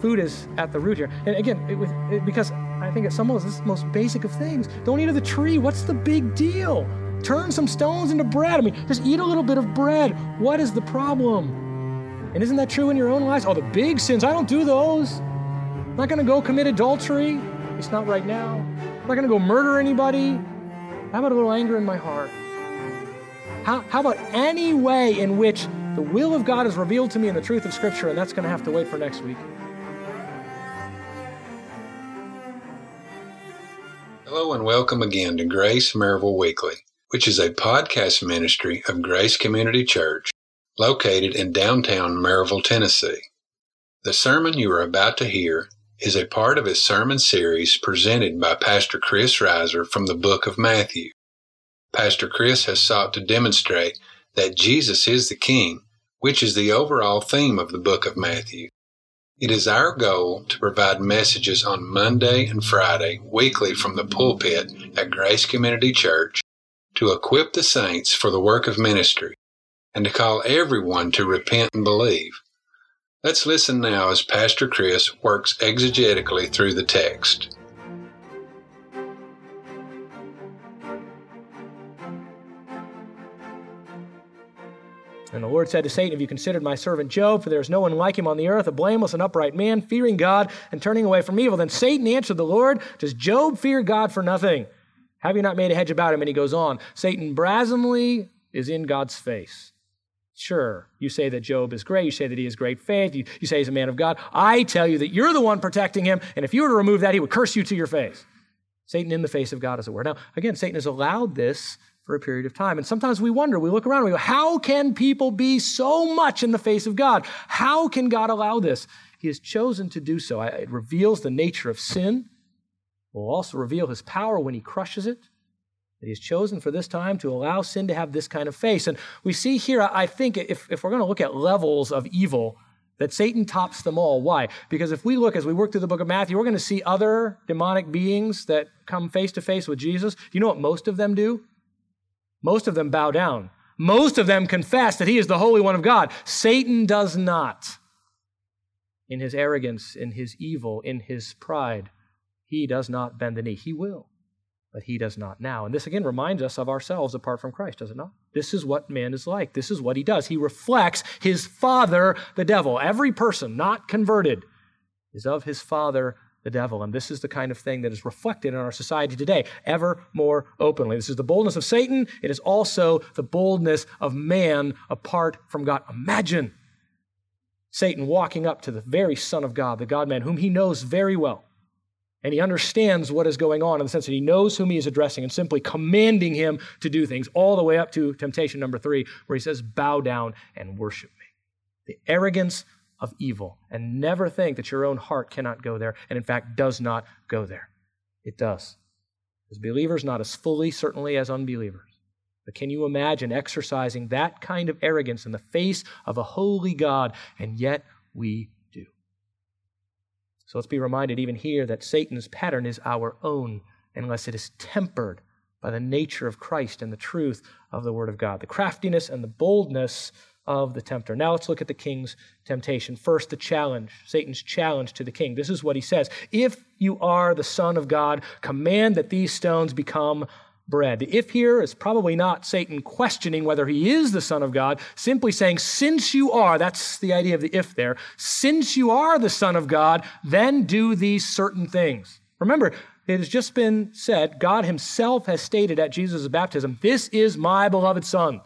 Food is at the root here. And again, it was, it, because I think at some levels, this is the most basic of things. Don't eat of the tree. What's the big deal? Turn some stones into bread. I mean, just eat a little bit of bread. What is the problem? And isn't that true in your own lives? Oh, the big sins, I don't do those. I'm not going to go commit adultery. It's not right now. I'm not going to go murder anybody. How about a little anger in my heart? How, how about any way in which the will of God is revealed to me in the truth of Scripture, and that's going to have to wait for next week? Hello, and welcome again to Grace Maryville Weekly, which is a podcast ministry of Grace Community Church located in downtown Maryville, Tennessee. The sermon you are about to hear is a part of a sermon series presented by Pastor Chris Reiser from the book of Matthew. Pastor Chris has sought to demonstrate that Jesus is the King, which is the overall theme of the book of Matthew. It is our goal to provide messages on Monday and Friday weekly from the pulpit at Grace Community Church to equip the saints for the work of ministry and to call everyone to repent and believe. Let's listen now as Pastor Chris works exegetically through the text. And the Lord said to Satan, Have you considered my servant Job? For there is no one like him on the earth, a blameless and upright man, fearing God and turning away from evil. Then Satan answered the Lord, Does Job fear God for nothing? Have you not made a hedge about him? And he goes on. Satan brazenly is in God's face. Sure, you say that Job is great. You say that he has great faith. You, you say he's a man of God. I tell you that you're the one protecting him. And if you were to remove that, he would curse you to your face. Satan in the face of God, as it were. Now, again, Satan has allowed this for a period of time. And sometimes we wonder, we look around we go, how can people be so much in the face of God? How can God allow this? He has chosen to do so. It reveals the nature of sin. It will also reveal his power when he crushes it that he has chosen for this time to allow sin to have this kind of face. And we see here, I think, if, if we're going to look at levels of evil, that Satan tops them all. Why? Because if we look as we work through the book of Matthew, we're going to see other demonic beings that come face to face with Jesus. You know what most of them do? Most of them bow down. Most of them confess that he is the Holy One of God. Satan does not. In his arrogance, in his evil, in his pride, he does not bend the knee. He will but he does not now. And this again reminds us of ourselves apart from Christ, does it not? This is what man is like. This is what he does. He reflects his father, the devil. Every person not converted is of his father, the devil. And this is the kind of thing that is reflected in our society today ever more openly. This is the boldness of Satan. It is also the boldness of man apart from God. Imagine Satan walking up to the very Son of God, the God man, whom he knows very well and he understands what is going on in the sense that he knows whom he is addressing and simply commanding him to do things, all the way up to temptation number three, where he says, Bow down and worship me. The arrogance of evil. And never think that your own heart cannot go there, and in fact does not go there. It does. As believers, not as fully, certainly, as unbelievers. But can you imagine exercising that kind of arrogance in the face of a holy God? And yet we do. so let's be reminded even here that Satan's pattern is our own unless it is tempered by the nature of Christ and the truth of the Word of God, the craftiness and the boldness of the tempter. Now let's look at the king's temptation. First, the challenge, Satan's challenge to the king. This is what he says If you are the Son of God, command that these stones become bread. The if here is probably not Satan questioning whether he is the Son of God, simply saying, since you are, that's the idea of the if there, since you are the Son of God, then do these certain things. Remember, it has just been said, God himself has stated at Jesus' baptism, This is my beloved Son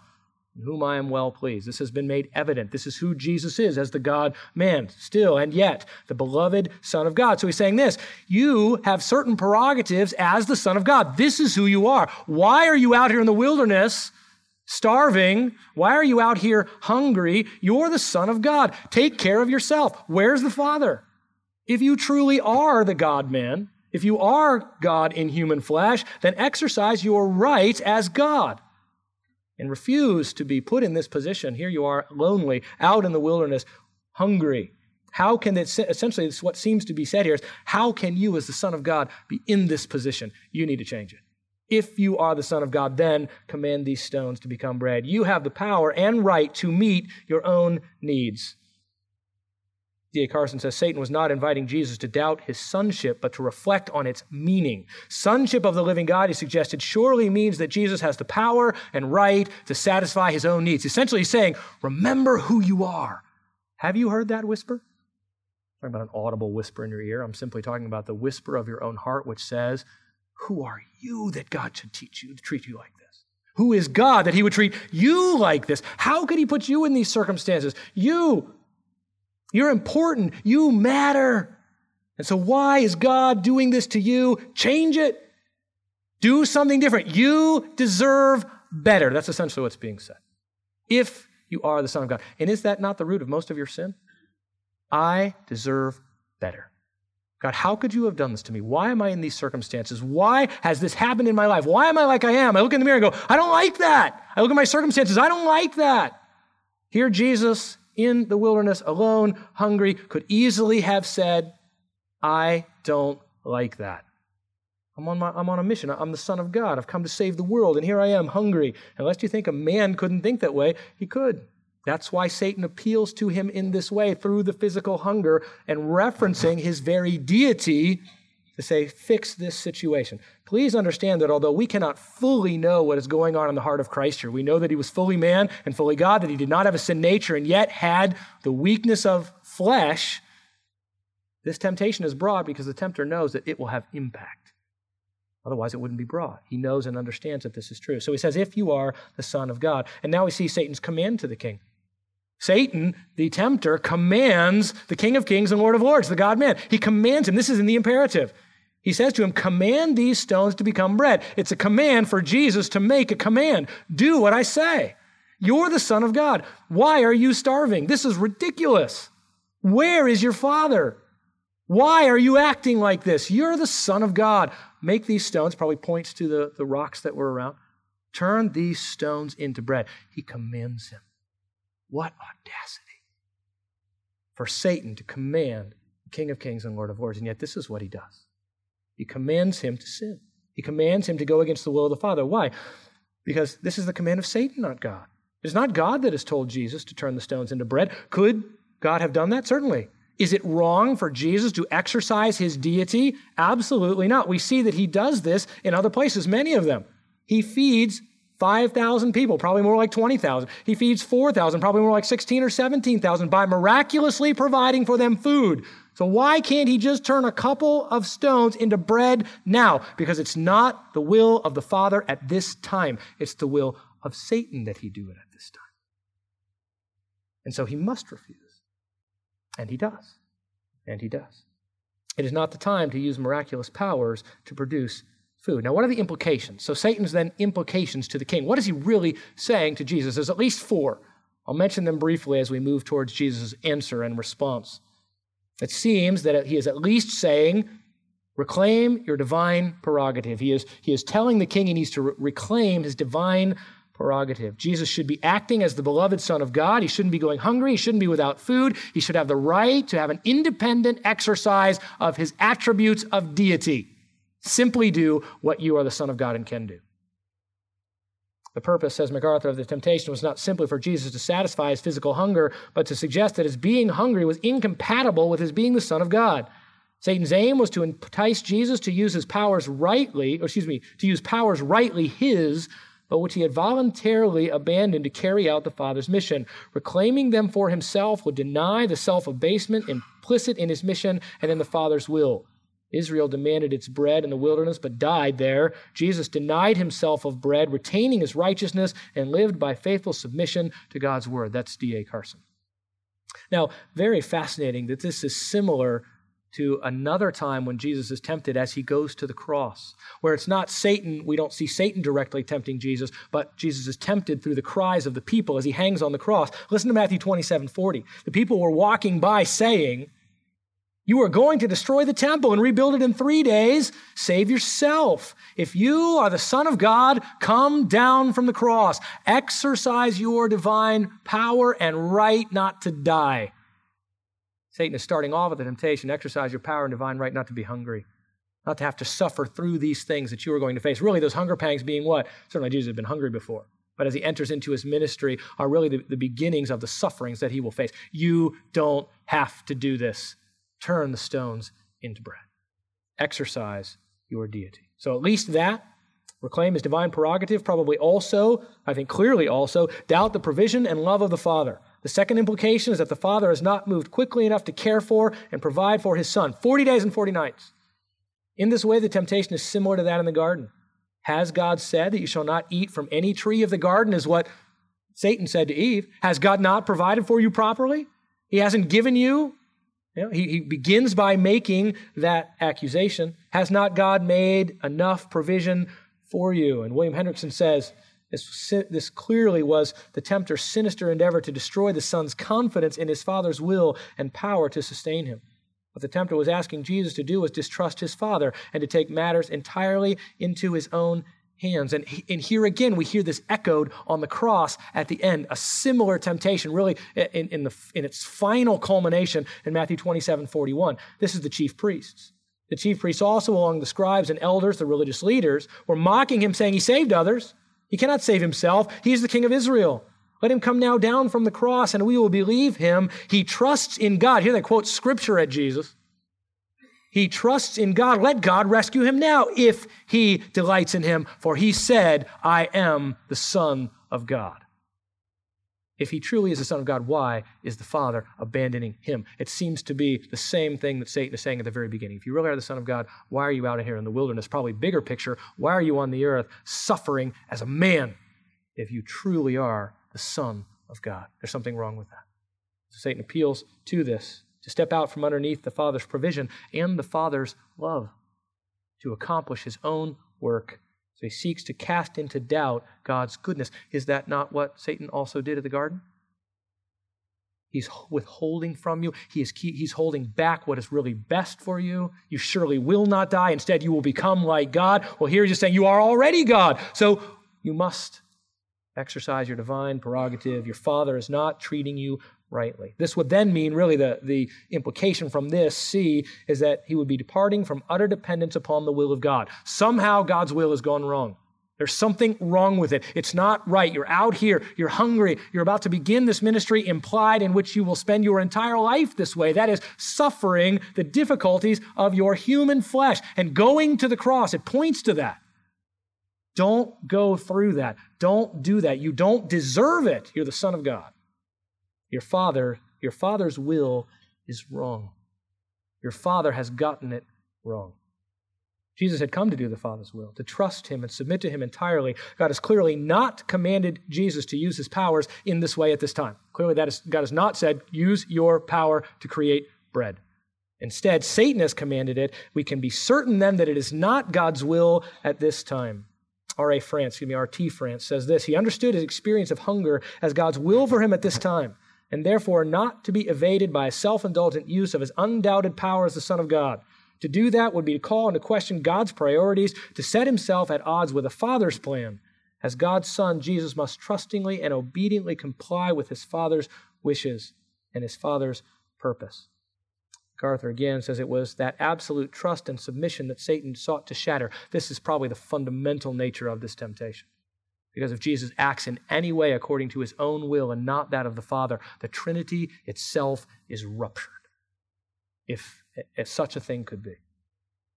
in whom I am well pleased. This has been made evident. This is who Jesus is as the God man, still and yet the beloved Son of God. So he's saying this you have certain prerogatives as the Son of God. This is who you are. Why are you out here in the wilderness? Starving. Why are you out here hungry? You're the Son of God. Take care of yourself. Where's the Father? If you truly are the God man, if you are God in human flesh, then exercise your rights as God and refuse to be put in this position. Here you are, lonely, out in the wilderness, hungry. How can it, essentially, what seems to be said here is, how can you, as the Son of God, be in this position? You need to change it. If you are the Son of God, then command these stones to become bread. You have the power and right to meet your own needs. D.A. Carson says Satan was not inviting Jesus to doubt his sonship, but to reflect on its meaning. Sonship of the living God, he suggested, surely means that Jesus has the power and right to satisfy his own needs. Essentially, he's saying, Remember who you are. Have you heard that whisper? I'm talking about an audible whisper in your ear. I'm simply talking about the whisper of your own heart, which says, Who are you that God should teach you to treat you like this? Who is God that he would treat you like this? How could he put you in these circumstances? You you're important. You matter. And so, why is God doing this to you? Change it. Do something different. You deserve better. That's essentially what's being said. If you are the Son of God. And is that not the root of most of your sin? I deserve better. God, how could you have done this to me? Why am I in these circumstances? Why has this happened in my life? Why am I like I am? I look in the mirror and go, I don't like that. I look at my circumstances. I don't like that. Here, Jesus in the wilderness alone, hungry, could easily have said, I don't like that. I'm on, my, I'm on a mission. I'm the Son of God. I've come to save the world, and here I am, hungry. Unless you think a man couldn't think that way, he could. That's why Satan appeals to him in this way through the physical hunger and referencing his very deity to say, fix this situation. Please understand that although we cannot fully know what is going on in the heart of Christ here, we know that he was fully man and fully God, that he did not have a sin nature and yet had the weakness of flesh. This temptation is broad because the tempter knows that it will have impact. Otherwise, it wouldn't be brought. He knows and understands that this is true. So he says, If you are the Son of God. And now we see Satan's command to the king. Satan, the tempter, commands the King of Kings and Lord of Lords, the God man. He commands him. This is in the imperative. He says to him, Command these stones to become bread. It's a command for Jesus to make a command. Do what I say. You're the Son of God. Why are you starving? This is ridiculous. Where is your Father? Why are you acting like this? You're the Son of God. Make these stones, probably points to the, the rocks that were around. Turn these stones into bread. He commands him. What audacity for Satan to command the King of Kings and Lord of Lords. And yet, this is what he does. He commands him to sin. He commands him to go against the will of the Father. Why? Because this is the command of Satan, not God. It's not God that has told Jesus to turn the stones into bread. Could God have done that? Certainly. Is it wrong for Jesus to exercise his deity? Absolutely not. We see that he does this in other places, many of them. He feeds 5,000 people, probably more like 20,000. He feeds 4,000, probably more like 16 or 17,000 by miraculously providing for them food. So why can't he just turn a couple of stones into bread now? Because it's not the will of the Father at this time. It's the will of Satan that he do it at this time. And so he must refuse. And he does. And he does. It is not the time to use miraculous powers to produce food. Now, what are the implications? So, Satan's then implications to the king. What is he really saying to Jesus? There's at least four. I'll mention them briefly as we move towards Jesus' answer and response. It seems that he is at least saying, reclaim your divine prerogative. He is, he is telling the king he needs to re- reclaim his divine prerogative. Jesus should be acting as the beloved Son of God. He shouldn't be going hungry. He shouldn't be without food. He should have the right to have an independent exercise of his attributes of deity. Simply do what you are the Son of God and can do. The purpose, says MacArthur, of the temptation was not simply for Jesus to satisfy his physical hunger, but to suggest that his being hungry was incompatible with his being the Son of God. Satan's aim was to entice Jesus to use his powers rightly, or excuse me, to use powers rightly his, but which he had voluntarily abandoned to carry out the Father's mission. Reclaiming them for himself would deny the self abasement implicit in his mission and in the Father's will. Israel demanded its bread in the wilderness, but died there. Jesus denied himself of bread, retaining his righteousness, and lived by faithful submission to God's word. That's D.A. Carson. Now, very fascinating that this is similar to another time when Jesus is tempted as he goes to the cross, where it's not Satan, we don't see Satan directly tempting Jesus, but Jesus is tempted through the cries of the people as he hangs on the cross. Listen to Matthew 27 40. The people were walking by saying, you are going to destroy the temple and rebuild it in three days. Save yourself. If you are the Son of God, come down from the cross. Exercise your divine power and right not to die. Satan is starting off with the temptation exercise your power and divine right not to be hungry, not to have to suffer through these things that you are going to face. Really, those hunger pangs being what? Certainly, Jesus had been hungry before. but as he enters into his ministry, are really the, the beginnings of the sufferings that he will face. You don't have to do this. Turn the stones into bread. Exercise your deity. So, at least that, reclaim his divine prerogative, probably also, I think clearly also, doubt the provision and love of the Father. The second implication is that the Father has not moved quickly enough to care for and provide for his Son. 40 days and 40 nights. In this way, the temptation is similar to that in the garden. Has God said that you shall not eat from any tree of the garden, is what Satan said to Eve. Has God not provided for you properly? He hasn't given you. You know, he, he begins by making that accusation. Has not God made enough provision for you? And William Hendriksen says this, this clearly was the tempter's sinister endeavor to destroy the son's confidence in his father's will and power to sustain him. What the tempter was asking Jesus to do was distrust his father and to take matters entirely into his own hands. And, and here again, we hear this echoed on the cross at the end, a similar temptation, really in, in, the, in its final culmination in Matthew 27 41. This is the chief priests. The chief priests, also along the scribes and elders, the religious leaders, were mocking him, saying he saved others. He cannot save himself. He is the king of Israel. Let him come now down from the cross and we will believe him. He trusts in God. Here they quote scripture at Jesus. He trusts in God. Let God rescue him now if he delights in him, for he said, I am the Son of God. If he truly is the Son of God, why is the Father abandoning him? It seems to be the same thing that Satan is saying at the very beginning. If you really are the Son of God, why are you out here in the wilderness? Probably bigger picture, why are you on the earth suffering as a man if you truly are the Son of God. There's something wrong with that. So Satan appeals to this to step out from underneath the Father's provision and the Father's love to accomplish his own work. So he seeks to cast into doubt God's goodness. Is that not what Satan also did at the garden? He's withholding from you. He is he's holding back what is really best for you. You surely will not die. Instead, you will become like God. Well, here he's just saying you are already God. So you must exercise your divine prerogative. Your father is not treating you rightly. This would then mean, really, the, the implication from this, C, is that he would be departing from utter dependence upon the will of God. Somehow God's will has gone wrong. There's something wrong with it. It's not right. You're out here, you're hungry, you're about to begin this ministry implied in which you will spend your entire life this way. That is, suffering the difficulties of your human flesh and going to the cross. It points to that. Don't go through that. Don't do that. You don't deserve it. You're the Son of God. Your Father, your Father's will is wrong. Your Father has gotten it wrong. Jesus had come to do the Father's will, to trust Him and submit to Him entirely. God has clearly not commanded Jesus to use His powers in this way at this time. Clearly, that is, God has not said, use your power to create bread. Instead, Satan has commanded it. We can be certain then that it is not God's will at this time. R.A. France, excuse me, R.T. France says this He understood his experience of hunger as God's will for him at this time, and therefore not to be evaded by a self indulgent use of his undoubted power as the Son of God. To do that would be to call into question God's priorities, to set himself at odds with the Father's plan. As God's Son, Jesus must trustingly and obediently comply with his Father's wishes and his Father's purpose. MacArthur again says it was that absolute trust and submission that Satan sought to shatter. This is probably the fundamental nature of this temptation. Because if Jesus acts in any way according to his own will and not that of the Father, the Trinity itself is ruptured, if, if such a thing could be.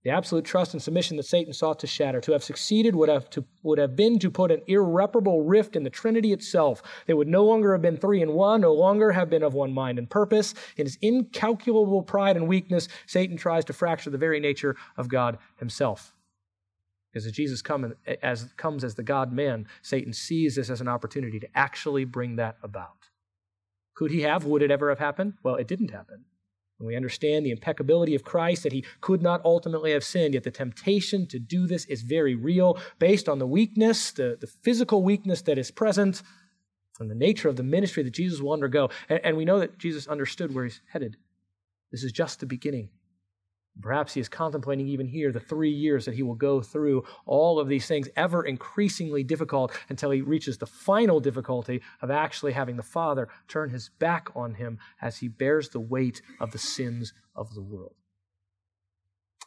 The absolute trust and submission that Satan sought to shatter, to have succeeded, would have, to, would have been to put an irreparable rift in the Trinity itself. They would no longer have been three in one, no longer have been of one mind and purpose. In his incalculable pride and weakness, Satan tries to fracture the very nature of God himself. Because as Jesus come as, comes as the God man, Satan sees this as an opportunity to actually bring that about. Could he have? Would it ever have happened? Well, it didn't happen. And we understand the impeccability of Christ, that he could not ultimately have sinned, yet the temptation to do this is very real, based on the weakness, the, the physical weakness that is present, and the nature of the ministry that Jesus will undergo. And, and we know that Jesus understood where he's headed. This is just the beginning. Perhaps he is contemplating even here the three years that he will go through all of these things, ever increasingly difficult until he reaches the final difficulty of actually having the Father turn his back on him as he bears the weight of the sins of the world.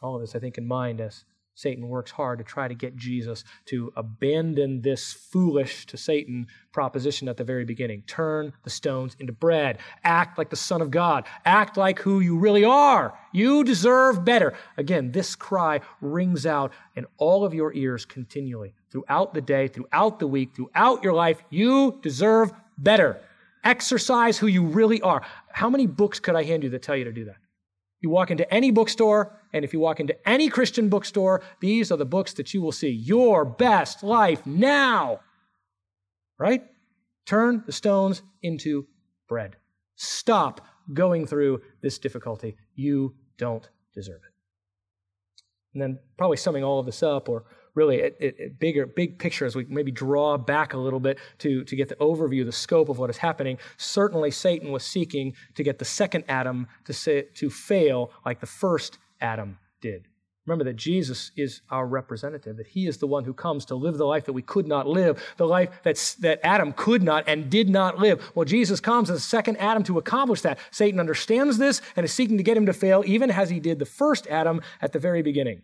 All of this, I think, in mind as Satan works hard to try to get Jesus to abandon this foolish to Satan proposition at the very beginning. Turn the stones into bread. Act like the Son of God. Act like who you really are. You deserve better. Again, this cry rings out in all of your ears continually throughout the day, throughout the week, throughout your life. You deserve better. Exercise who you really are. How many books could I hand you that tell you to do that? You walk into any bookstore, and if you walk into any Christian bookstore, these are the books that you will see. Your best life now. Right? Turn the stones into bread. Stop going through this difficulty. You don't deserve it. And then, probably summing all of this up, or really a, bigger, big picture as we maybe draw back a little bit to, to get the overview, the scope of what is happening. Certainly, Satan was seeking to get the second Adam to, say, to fail like the first Adam did. Remember that Jesus is our representative, that he is the one who comes to live the life that we could not live, the life that's, that Adam could not and did not live. Well, Jesus comes as the second Adam to accomplish that. Satan understands this and is seeking to get him to fail, even as he did the first Adam at the very beginning.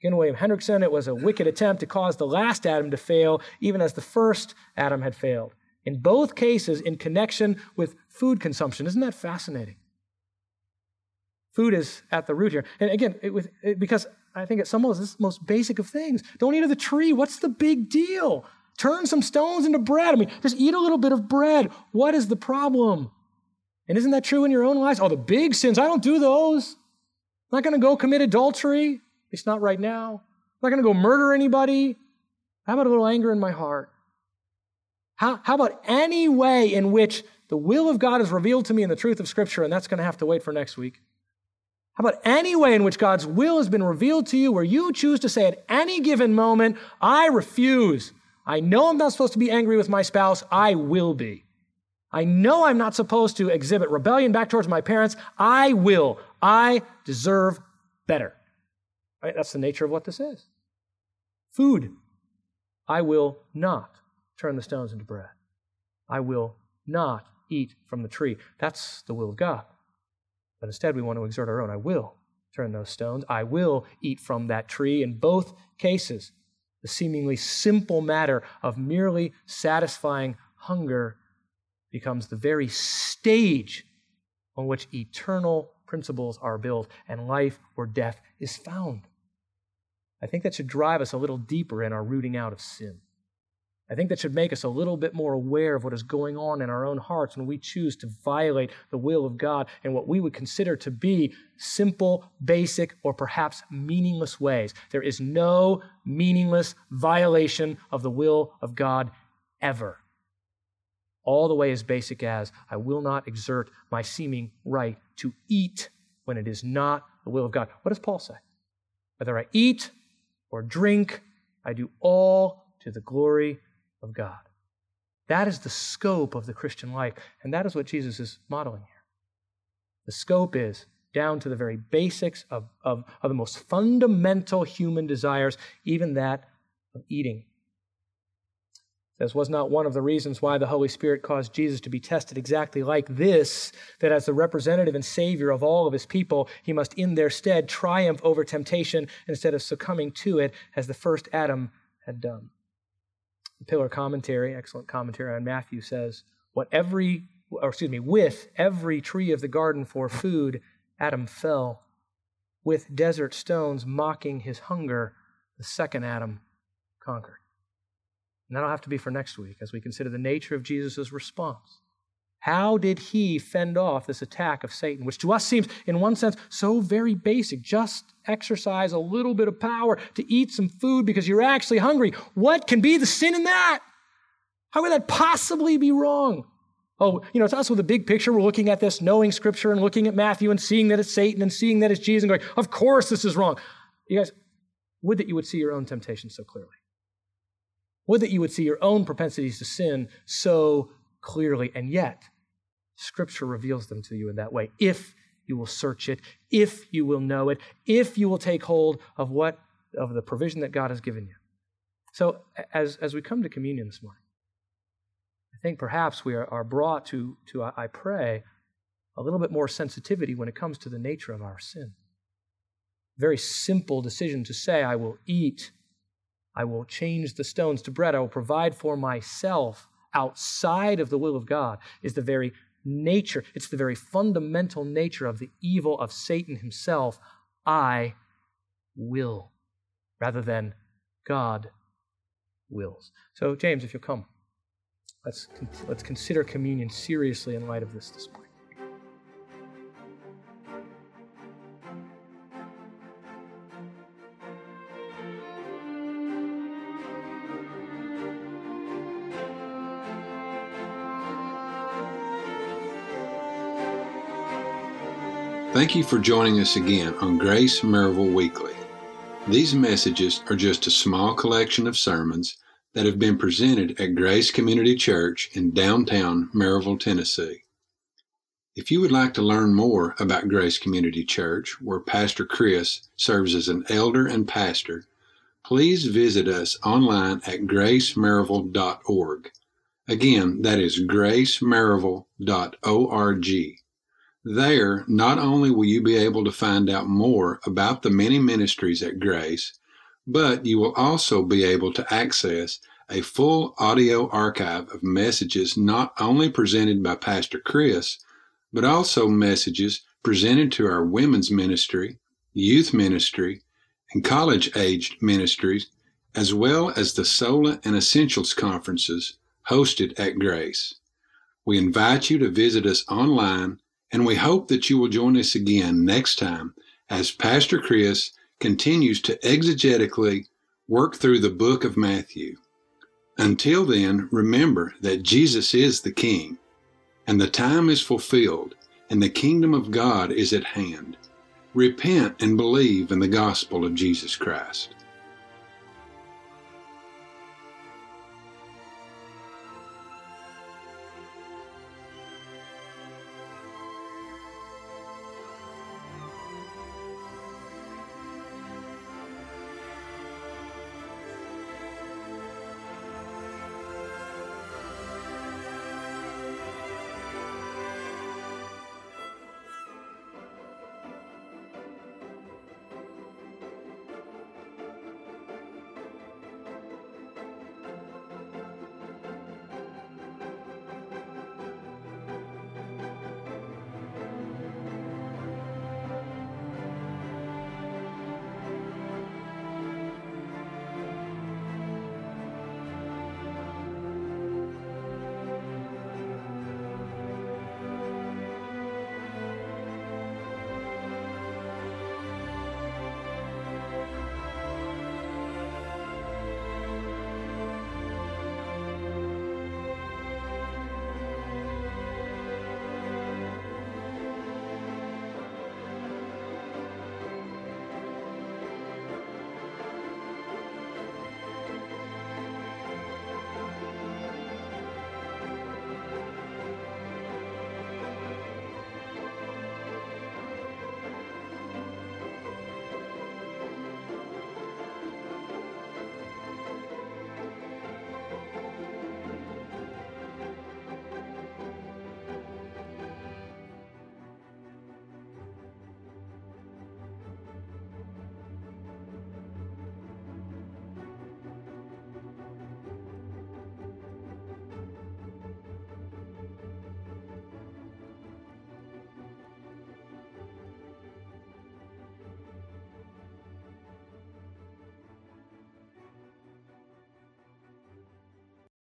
Again, William Hendriksen, it was a wicked attempt to cause the last Adam to fail, even as the first Adam had failed. In both cases, in connection with food consumption. Isn't that fascinating? Food is at the root here. And again, it, with, it, because I think at some levels, this is the most basic of things. Don't eat of the tree. What's the big deal? Turn some stones into bread. I mean, just eat a little bit of bread. What is the problem? And isn't that true in your own lives? Oh, the big sins, I don't do those. I'm not going to go commit adultery least not right now. I'm not going to go murder anybody. How about a little anger in my heart? How, how about any way in which the will of God is revealed to me in the truth of Scripture, and that's going to have to wait for next week? How about any way in which God's will has been revealed to you where you choose to say at any given moment, I refuse. I know I'm not supposed to be angry with my spouse. I will be. I know I'm not supposed to exhibit rebellion back towards my parents. I will. I deserve better. Right? That's the nature of what this is. Food. I will not turn the stones into bread. I will not eat from the tree. That's the will of God. But instead, we want to exert our own. I will turn those stones. I will eat from that tree. In both cases, the seemingly simple matter of merely satisfying hunger becomes the very stage on which eternal principles are built and life or death is found. I think that should drive us a little deeper in our rooting out of sin. I think that should make us a little bit more aware of what is going on in our own hearts when we choose to violate the will of God in what we would consider to be simple, basic, or perhaps meaningless ways. There is no meaningless violation of the will of God ever. All the way as basic as I will not exert my seeming right to eat when it is not the will of God. What does Paul say? Whether I eat or drink. I do all to the glory of God. That is the scope of the Christian life, and that is what Jesus is modeling here. The scope is down to the very basics of, of, of the most fundamental human desires, even that of eating This was not one of the reasons why the Holy Spirit caused Jesus to be tested exactly like this, that as the representative and Savior of all of his people, he must in their stead triumph over temptation instead of succumbing to it as the first Adam had done. The Pillar commentary, excellent commentary on Matthew, says, What every, or excuse me, with every tree of the garden for food, Adam fell. With desert stones mocking his hunger, the second Adam conquered. And that'll have to be for next week as we consider the nature of Jesus' response. How did he fend off this attack of Satan, which to us seems, in one sense, so very basic? Just exercise a little bit of power to eat some food because you're actually hungry. What can be the sin in that? How could that possibly be wrong? Oh, you know, it's us with a big picture. We're looking at this, knowing Scripture and looking at Matthew and seeing that it's Satan and seeing that it's Jesus and going, of course this is wrong. You guys, would that you would see your own temptation so clearly. Would that you would see your own propensities to sin so clearly, and yet Scripture reveals them to you in that way. If you will search it, if you will know it, if you will take hold of what of the provision that God has given you. So as, as we come to communion this morning, I think perhaps we are, are brought to, to, I pray, a little bit more sensitivity when it comes to the nature of our sin. very simple decision to say, I will eat, I will change the stones to bread, I will provide for myself outside of the will of God, is the very nature, it's the very fundamental nature of the evil of Satan himself. I will, rather than God wills. So, James, if you'll come, let's, let's consider communion seriously in light of this this Thank you for joining us again on Grace Maryville Weekly. These messages are just a small collection of sermons that have been presented at Grace Community Church in downtown Maryville, Tennessee. If you would like to learn more about Grace Community Church, where Pastor Chris serves as an elder and pastor, please visit us online at gracemaryville.org. Again, that is gracemaryville.org. There, not only will you be able to find out more about the many ministries at Grace, but you will also be able to access a full audio archive of messages not only presented by Pastor Chris, but also messages presented to our women's ministry, youth ministry, and college aged ministries, as well as the Sola and Essentials conferences hosted at Grace. We invite you to visit us online and we hope that you will join us again next time as Pastor Chris continues to exegetically work through the book of Matthew. Until then, remember that Jesus is the King, and the time is fulfilled, and the kingdom of God is at hand. Repent and believe in the gospel of Jesus Christ.